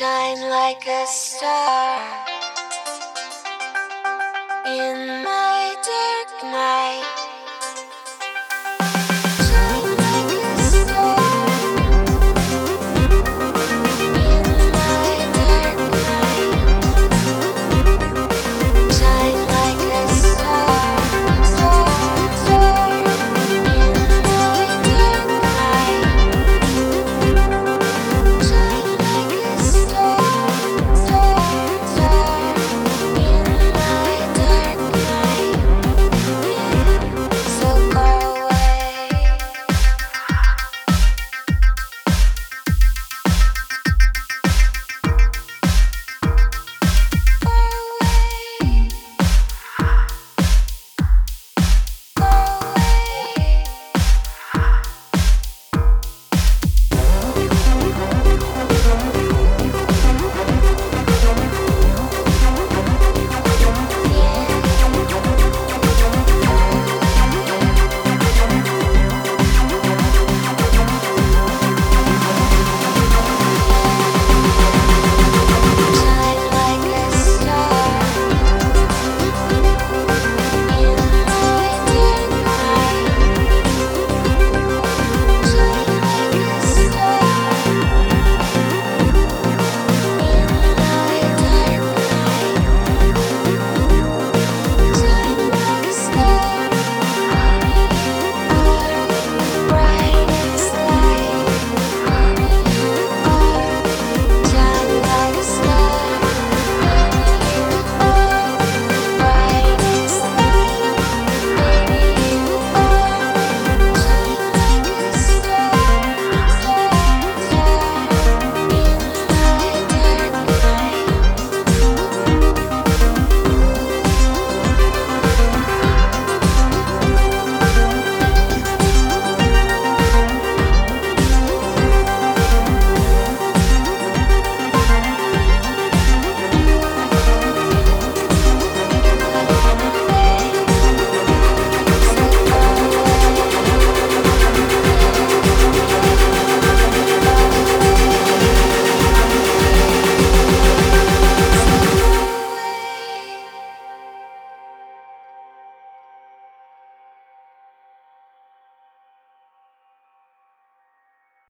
shine like a star in my dark night.